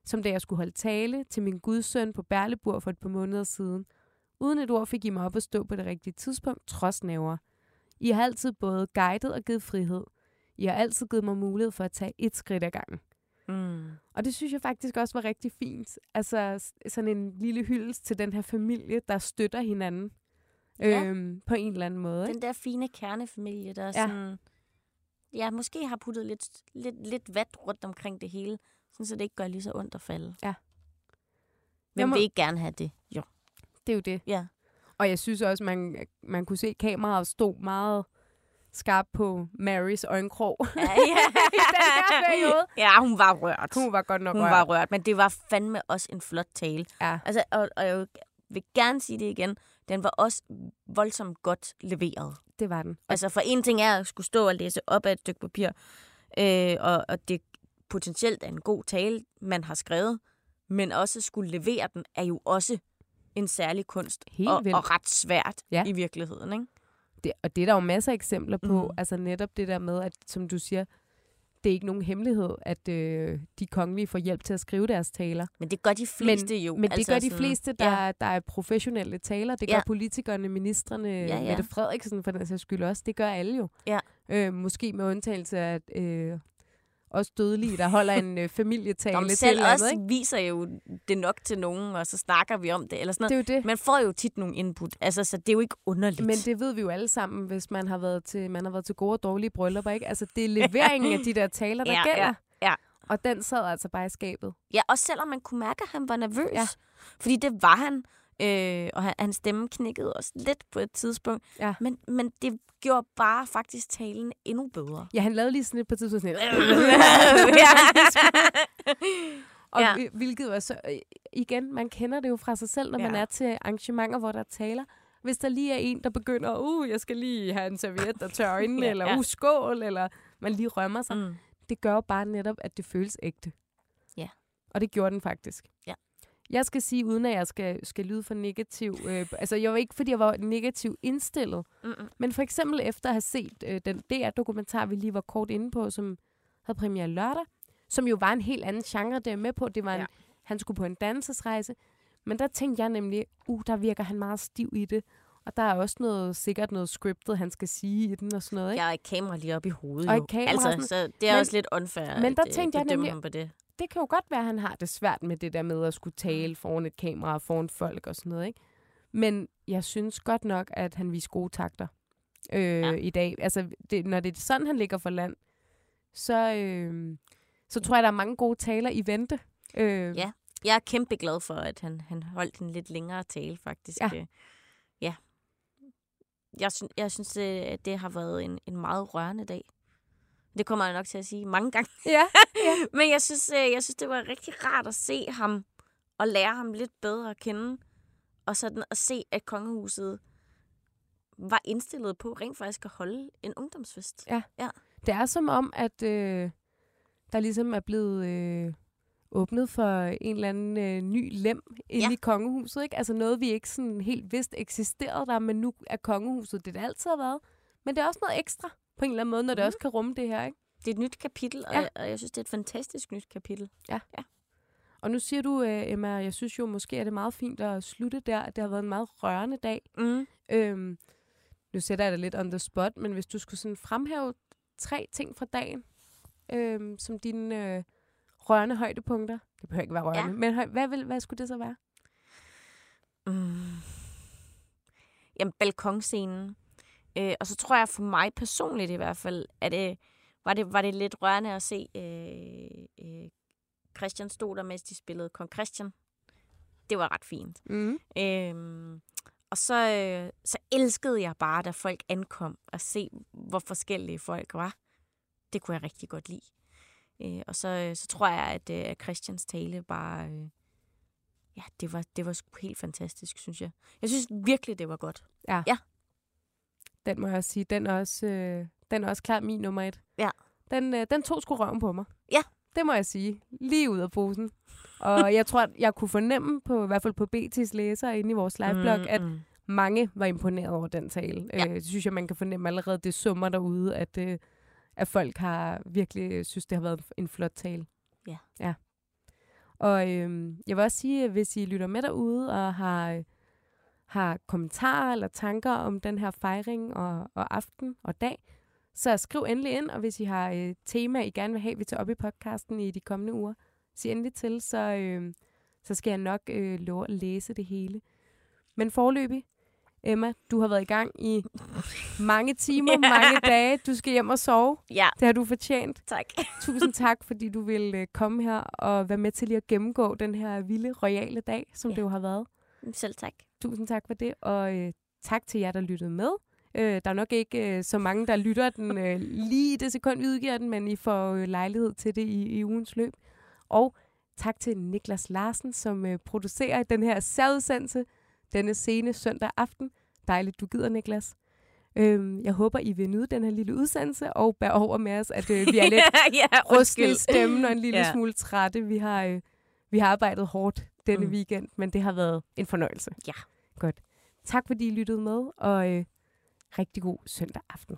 Som da jeg skulle holde tale til min gudsøn på Berlebur for et par måneder siden. Uden et ord fik I mig op at stå på det rigtige tidspunkt, trods næver. I har altid både guidet og givet frihed. I har altid givet mig mulighed for at tage et skridt ad gangen. Mm. Og det synes jeg faktisk også var rigtig fint. Altså sådan en lille hyldest til den her familie, der støtter hinanden. Ja. Øhm, på en eller anden måde. Den der fine kernefamilie, der ja. sådan... Ja, måske har puttet lidt, lidt, lidt vat rundt omkring det hele, sådan så det ikke gør lige så ondt at falde. Ja. Hvem Jeg må- vil ikke gerne have det? Jo. Det er jo det. Ja. Og jeg synes også, man, man kunne se, at kameraet stod meget skarpt på Marys øjenkrog. Ja, *laughs* ja. I den *laughs* periode. Ja, hun var rørt. Hun var godt nok hun rørt. var rørt, men det var fandme også en flot tale. Ja. Altså, og, og jeg vil gerne sige det igen, den var også voldsomt godt leveret. Det var den. Altså, for en ting er at skulle stå og læse op af et stykke papir, øh, og, og det potentielt er en god tale, man har skrevet, men også skulle levere den, er jo også en særlig kunst. Helt og, vildt. og ret svært Ja. i virkeligheden, ikke? Det, og det er der jo masser af eksempler på. Mm. Altså netop det der med, at som du siger, det er ikke nogen hemmelighed, at øh, de kongelige får hjælp til at skrive deres taler. Men det gør de fleste jo. Men det altså gør de sådan- fleste, der, Ja. der er professionelle taler. Det gør Ja. politikerne, ministerne, ja. ja. Mette Frederiksen for den sags skyld også. Det gør alle jo. Ja. Øh, måske med undtagelse af øh, også dødelige, der holder en øh, familietale Nå, til selv eller andet, også ikke? viser jo det nok til nogen, og så snakker vi om det. Eller sådan noget. Det er jo det. Man får jo tit nogle input, altså, så det er jo ikke underligt. Men det ved vi jo alle sammen, hvis man har været til, man har været til gode og dårlige bryllupper. Ikke? Altså, det er leveringen af de der taler, der *laughs* Ja, gælder. ja, ja. Og den sad altså bare i skabet. Ja, også selvom man kunne mærke, at han var nervøs. Ja. Fordi det var han. Øh, og han, hans stemme knækkede også lidt på et tidspunkt. Ja. Men, men det gjorde bare faktisk talen endnu bedre. Ja, han lavede lige sådan et par tidspunkt sådan et, *laughs* *laughs* Og Ja. hvilket var så, øh, igen, man kender det jo fra sig selv, når ja. man er til arrangementer, hvor der taler. Hvis der lige er en, der begynder, uh, jeg skal lige have en serviet og tørre *laughs* øjnene, Ja, eller uh, skål, eller man lige rømmer sig. Mm. Det gør jo bare netop, at det føles ægte. Ja. Og det gjorde den faktisk. Ja. Jeg skal sige, uden at jeg skal, skal lyde for negativ, øh, altså jeg var ikke, fordi jeg var negativ indstillet, Mm-mm. men for eksempel efter at have set øh, den DR-dokumentar, vi lige var kort inde på, som havde premiere lørdag, som jo var en helt anden genre, der med på. Det var en, Ja. han skulle på en dansesrejse. Men der tænkte jeg nemlig, uh, der virker han meget stiv i det. Og der er også noget, sikkert noget scriptet, han skal sige i den og sådan noget, ikke? Jeg har et kamera lige op i hovedet, Og jo. kamera altså, sådan- så det er Men- også lidt unfair men der at øh, tænkte jeg nemlig- ham på det. Det kan jo godt være, at han har det svært med det der med at skulle tale foran et kamera og foran folk og sådan noget, ikke? Men jeg synes godt nok, at han viser gode takter øh, ja. I dag. Altså, det, når det er sådan, han ligger for land, så, øh, så tror jeg, der er mange gode taler i vente. Øh, Ja. Jeg er kæmpe glad for, at han, han holdt en lidt længere tale, faktisk. Ja. Øh, ja. Jeg, synes, jeg synes, det, at det har været en, en meget rørende dag. Det kommer jeg nok til at sige mange gange. *laughs* ja. Men jeg synes, øh, jeg synes, det var rigtig rart at se ham og lære ham lidt bedre at kende. Og sådan at se, at kongehuset var indstillet på rent faktisk at holde en ungdomsfest. Det er som om, at øh, der ligesom er blevet øh, åbnet for en eller anden øh, ny lem inde Ja. i kongehuset. Ikke? Altså noget, vi ikke sådan helt vidst eksisterede der, men nu er kongehuset det, det altid har været. Men det er også noget ekstra på en eller anden måde, når det Mhm. også kan rumme det her. Ikke? Det er et nyt kapitel, og, Ja. ja. og jeg synes, det er et fantastisk nyt kapitel. Og nu siger du, øh, Emma, jeg synes jo måske, at det er meget fint at slutte der, at det har været en meget rørende dag. Mm. Øhm, nu sætter jeg dig lidt on the spot, men hvis du skulle sådan fremhæve tre ting fra dagen, øhm, som dine øh, rørende højdepunkter, det behøver ikke være rørende, Ja. men høj, hvad, vil, hvad skulle det så være? Mm. Jamen, balkonscenen. Øh, og så tror jeg for mig personligt i hvert fald, at det, var, det, var det lidt rørende at se øh, øh, Christian stå der, mens de spillede Kong Christian. Det var ret fint. Mm. Øhm, og så, øh, så elskede jeg bare, da folk ankom, at se, hvor forskellige folk var. Det kunne jeg rigtig godt lide. Øh, og så, øh, så tror jeg, at, øh, Christians tale bare... Øh, ja, det var, det var sgu helt fantastisk, synes jeg. Jeg synes virkelig, det var godt. Den må jeg også sige, den er også, øh, den er også klart min nummer et. Ja. Den, øh, den tog sgu røven på mig. Ja. Det må jeg sige. Lige ud af posen. Og jeg tror, at jeg kunne fornemme, på, i hvert fald på BT's læser inde i vores liveblog, mm, at mm. mange var imponeret over den tale. Ja. Øh, det synes jeg, man kan fornemme allerede, det summer derude, at, øh, at folk har virkelig øh, synes, det har været en flot tale. Ja. ja. Og øh, jeg vil også sige, at hvis I lytter med derude og har, øh, har kommentarer eller tanker om den her fejring og, og aften og dag, så skriv endelig ind, og hvis I har øh, tema, I gerne vil have, vi tager op i podcasten i de kommende uger, sig endelig til, så, øh, så skal jeg nok øh, love at læse det hele. Men forløbig, Emma, du har været i gang i *laughs* mange timer, Ja. mange dage. Du skal hjem og sove. Ja, Det har du fortjent. tak. *laughs* Tusind tak, fordi du ville øh, komme her og være med til lige at gennemgå den her vilde, royale dag, som Ja. det jo har været. Selv tak. Tusind tak for det, og øh, tak til jer, der lyttede med. Øh, der er nok ikke øh, så mange, der lytter den øh, lige i det sekund, vi udgiver den, men I får øh, lejlighed til det i, i ugens løb. Og tak til Niklas Larsen, som øh, producerer den her særudsendelse denne sene søndag aften. Dejligt, du gider, Niklas. Øhm, jeg håber, I vil nyde den her lille udsendelse, og bær over med os, at øh, vi er lidt *laughs* ja, rustne i stemmen og en lille Ja. smule trætte. Vi har, øh, vi har arbejdet hårdt denne mm. Weekend, men det har været en fornøjelse. Ja. Godt. Tak fordi I lyttede med, og øh, rigtig god søndag aften.